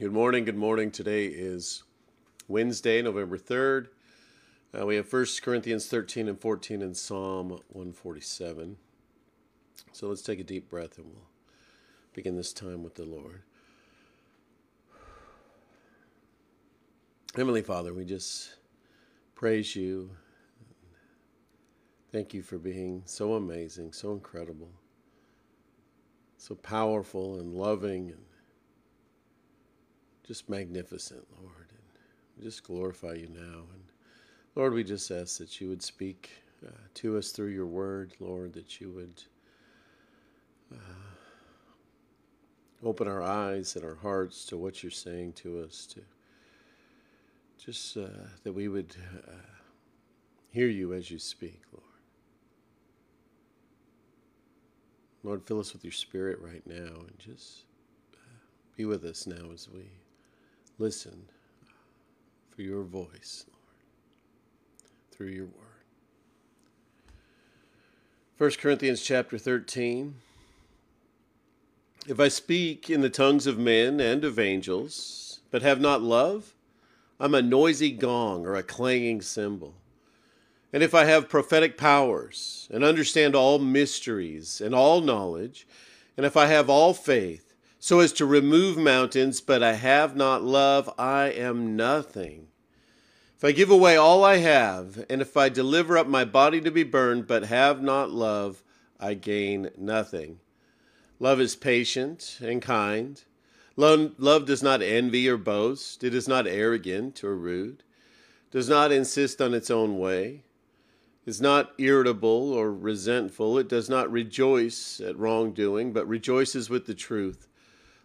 Good morning. Good morning. Today is Wednesday, November 3rd. Uh, we have 1 Corinthians 13 and 14 and Psalm 147. So let's take a deep breath and we'll begin this time with the Lord. Heavenly Father, we just praise you. Thank you for being so amazing, so incredible, so powerful and loving and just magnificent, Lord. And we just glorify you now. And Lord, we just ask that you would speak uh, to us through your word, Lord, that you would uh, open our eyes and our hearts to what you're saying to us, to just uh, that we would uh, hear you as you speak, Lord. Lord, fill us with your spirit right now and just uh, be with us now as we listen for your voice, Lord, through your word. 1 Corinthians chapter 13. If I speak in the tongues of men and of angels, but have not love, I'm a noisy gong or a clanging cymbal. And if I have prophetic powers and understand all mysteries and all knowledge, and if I have all faith, so as to remove mountains, but I have not love, I am nothing. If I give away all I have, and if I deliver up my body to be burned, but have not love, I gain nothing. Love is patient and kind. Love, love does not envy or boast. It is not arrogant or rude. Does not insist on its own way. Is not irritable or resentful. It does not rejoice at wrongdoing, but rejoices with the truth.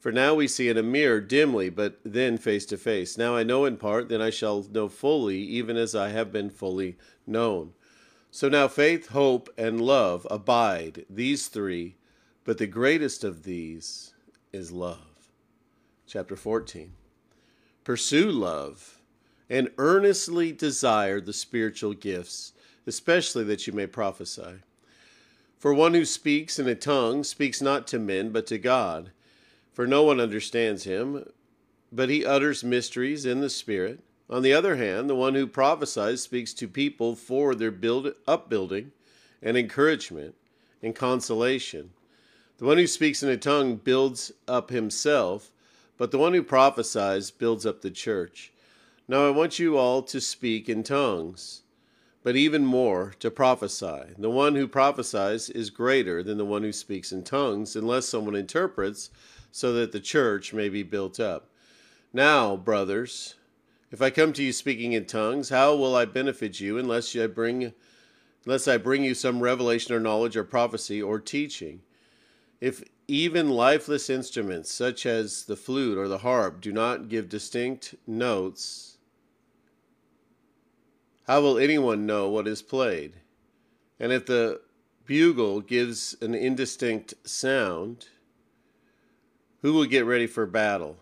For now we see in a mirror dimly, but then face to face. Now I know in part, then I shall know fully, even as I have been fully known. So now faith, hope, and love abide, these three, but the greatest of these is love. Chapter 14. Pursue love and earnestly desire the spiritual gifts, especially that you may prophesy. For one who speaks in a tongue speaks not to men, but to God for no one understands him, but he utters mysteries in the Spirit. On the other hand, the one who prophesies speaks to people for their build, upbuilding and encouragement and consolation. The one who speaks in a tongue builds up himself, but the one who prophesies builds up the church. Now I want you all to speak in tongues, but even more to prophesy. The one who prophesies is greater than the one who speaks in tongues, unless someone interprets so that the church may be built up. Now, brothers, if I come to you speaking in tongues, how will I benefit you unless I bring unless I bring you some revelation or knowledge or prophecy or teaching? If even lifeless instruments such as the flute or the harp do not give distinct notes, how will anyone know what is played? And if the bugle gives an indistinct sound, who will get ready for battle.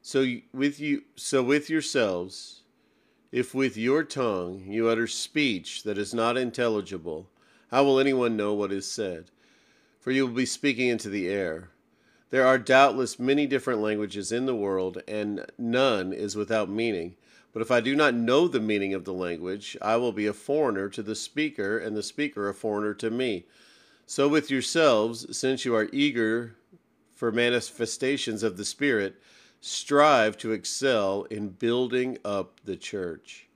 So with you so with yourselves if with your tongue you utter speech that is not intelligible how will anyone know what is said for you will be speaking into the air there are doubtless many different languages in the world and none is without meaning but if I do not know the meaning of the language I will be a foreigner to the speaker and the speaker a foreigner to me so with yourselves since you are eager for manifestations of the Spirit, strive to excel in building up the church.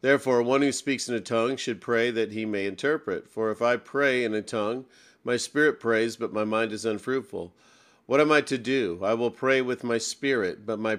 Therefore, one who speaks in a tongue should pray that he may interpret. For if I pray in a tongue, my spirit prays, but my mind is unfruitful. What am I to do? I will pray with my spirit, but my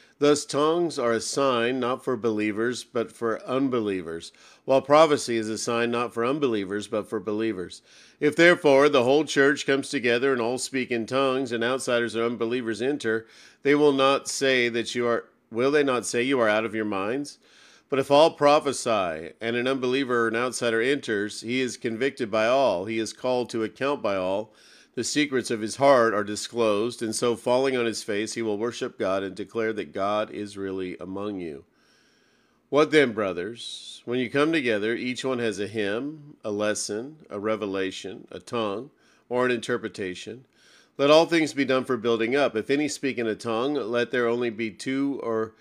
Thus, tongues are a sign not for believers, but for unbelievers, while prophecy is a sign not for unbelievers, but for believers. If therefore the whole church comes together and all speak in tongues, and outsiders or unbelievers enter, they will not say that you are, will they not say you are out of your minds? But if all prophesy, and an unbeliever or an outsider enters, he is convicted by all, he is called to account by all. The secrets of his heart are disclosed, and so falling on his face, he will worship God and declare that God is really among you. What then, brothers? When you come together, each one has a hymn, a lesson, a revelation, a tongue, or an interpretation. Let all things be done for building up. If any speak in a tongue, let there only be two or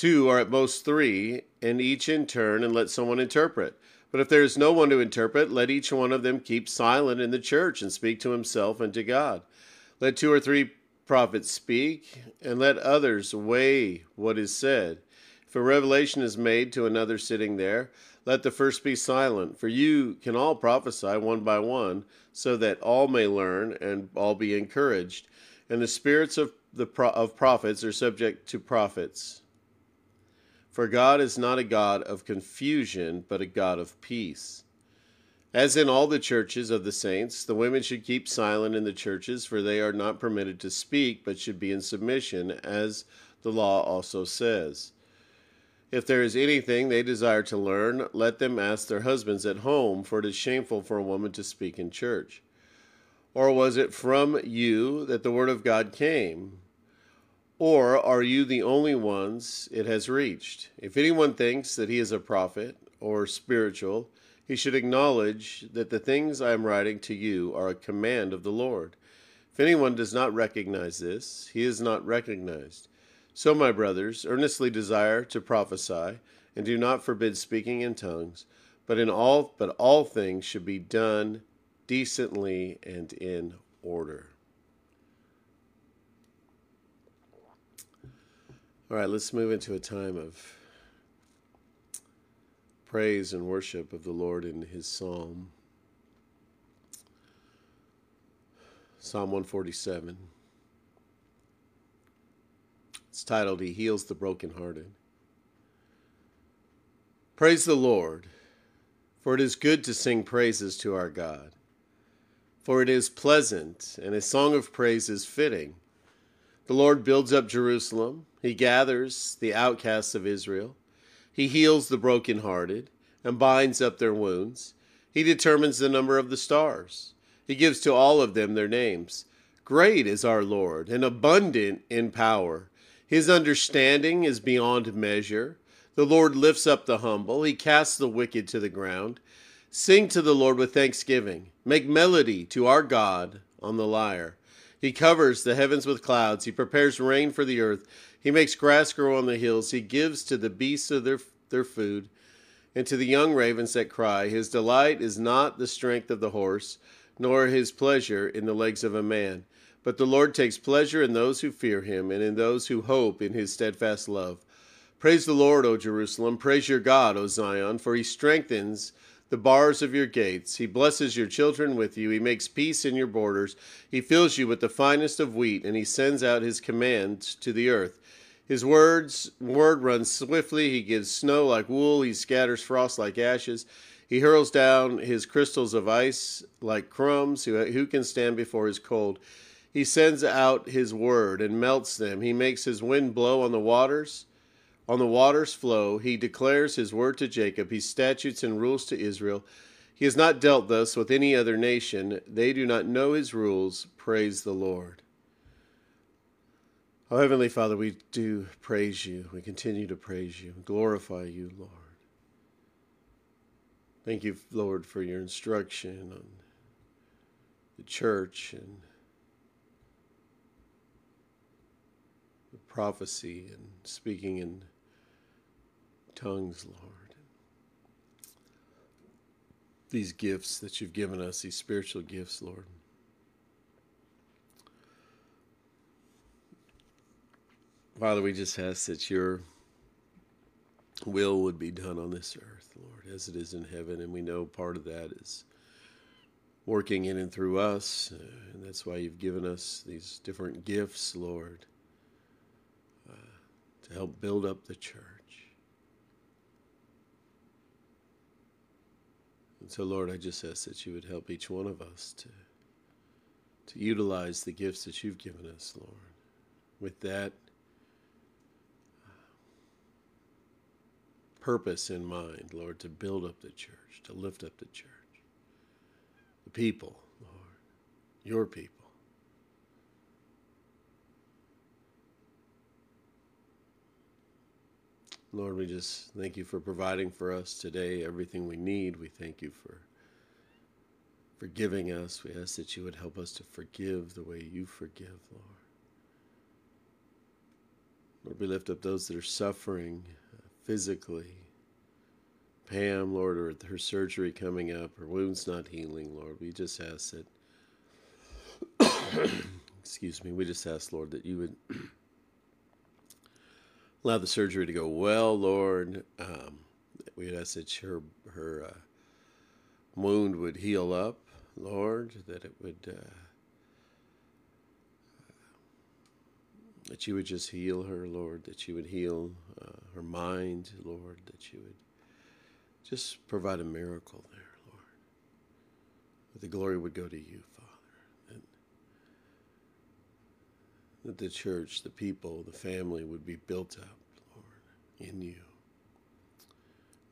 Two or at most three, and each in turn, and let someone interpret. But if there is no one to interpret, let each one of them keep silent in the church and speak to himself and to God. Let two or three prophets speak, and let others weigh what is said. If a revelation is made to another sitting there, let the first be silent, for you can all prophesy one by one, so that all may learn and all be encouraged. And the spirits of the of prophets are subject to prophets. For God is not a God of confusion, but a God of peace. As in all the churches of the saints, the women should keep silent in the churches, for they are not permitted to speak, but should be in submission, as the law also says. If there is anything they desire to learn, let them ask their husbands at home, for it is shameful for a woman to speak in church. Or was it from you that the word of God came? Or are you the only ones it has reached? If anyone thinks that he is a prophet or spiritual, he should acknowledge that the things I am writing to you are a command of the Lord. If anyone does not recognize this, he is not recognized. So, my brothers, earnestly desire to prophesy, and do not forbid speaking in tongues, but in all but all things should be done decently and in order. All right, let's move into a time of praise and worship of the Lord in his psalm. Psalm 147. It's titled, He Heals the Brokenhearted. Praise the Lord, for it is good to sing praises to our God. For it is pleasant, and a song of praise is fitting. The Lord builds up Jerusalem. He gathers the outcasts of Israel. He heals the brokenhearted and binds up their wounds. He determines the number of the stars. He gives to all of them their names. Great is our Lord and abundant in power. His understanding is beyond measure. The Lord lifts up the humble. He casts the wicked to the ground. Sing to the Lord with thanksgiving. Make melody to our God on the lyre. He covers the heavens with clouds. He prepares rain for the earth. He makes grass grow on the hills. He gives to the beasts of their, their food and to the young ravens that cry. His delight is not the strength of the horse, nor his pleasure in the legs of a man. But the Lord takes pleasure in those who fear him and in those who hope in his steadfast love. Praise the Lord, O Jerusalem. Praise your God, O Zion, for he strengthens the bars of your gates. He blesses your children with you. He makes peace in your borders. He fills you with the finest of wheat, and he sends out his commands to the earth. His words word runs swiftly. He gives snow like wool. He scatters frost like ashes. He hurls down his crystals of ice like crumbs. Who, who can stand before his cold? He sends out his word and melts them. He makes his wind blow on the waters on the waters flow. He declares his word to Jacob, his statutes and rules to Israel. He has not dealt thus with any other nation. They do not know his rules. Praise the Lord. Oh, Heavenly Father, we do praise you. We continue to praise you, glorify you, Lord. Thank you, Lord, for your instruction on the church and the prophecy and speaking in tongues, Lord. These gifts that you've given us, these spiritual gifts, Lord. Father, we just ask that your will would be done on this earth, Lord, as it is in heaven. And we know part of that is working in and through us. And that's why you've given us these different gifts, Lord, uh, to help build up the church. And so, Lord, I just ask that you would help each one of us to, to utilize the gifts that you've given us, Lord. With that, uh, purpose in mind, Lord, to build up the church, to lift up the church, the people, Lord, your people. Lord, we just thank you for providing for us today everything we need. We thank you for forgiving us. We ask that you would help us to forgive the way you forgive, Lord. Lord, we lift up those that are suffering uh, physically. Pam, Lord, or her surgery coming up, her wounds not healing, Lord, we just ask that, excuse me, we just ask, Lord, that you would allow the surgery to go well, Lord. Um, we ask that her, her uh, wound would heal up, Lord, that it would. Uh, that you would just heal her, Lord, that you would heal uh, her mind, Lord, that you would just provide a miracle there, Lord. That the glory would go to you, Father. That, that the church, the people, the family would be built up, Lord, in you.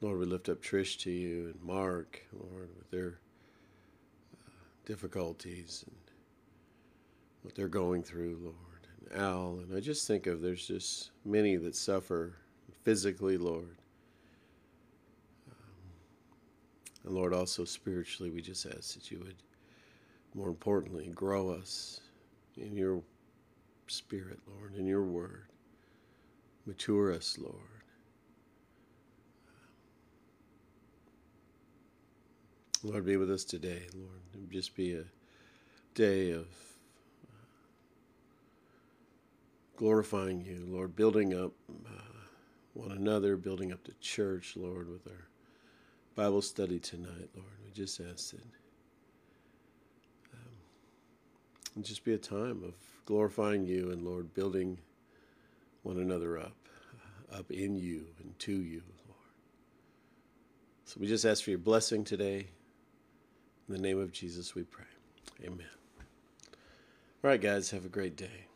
Lord, we lift up Trish to you and Mark, Lord, with their uh, difficulties and what they're going through, Lord. And Al, and I just think of there's just many that suffer physically, Lord. Um, and Lord, also spiritually, we just ask that you would, more importantly, grow us in your spirit, Lord, in your word. Mature us, Lord. Lord, be with us today, Lord. And just be a day of glorifying you, Lord, building up uh, one another, building up the church, Lord, with our Bible study tonight, Lord. We just ask that um, just be a time of glorifying you and, Lord, building one another up, up in you and to you, Lord. So we just ask for your blessing today. In the name of Jesus, we pray. Amen. All right, guys, have a great day.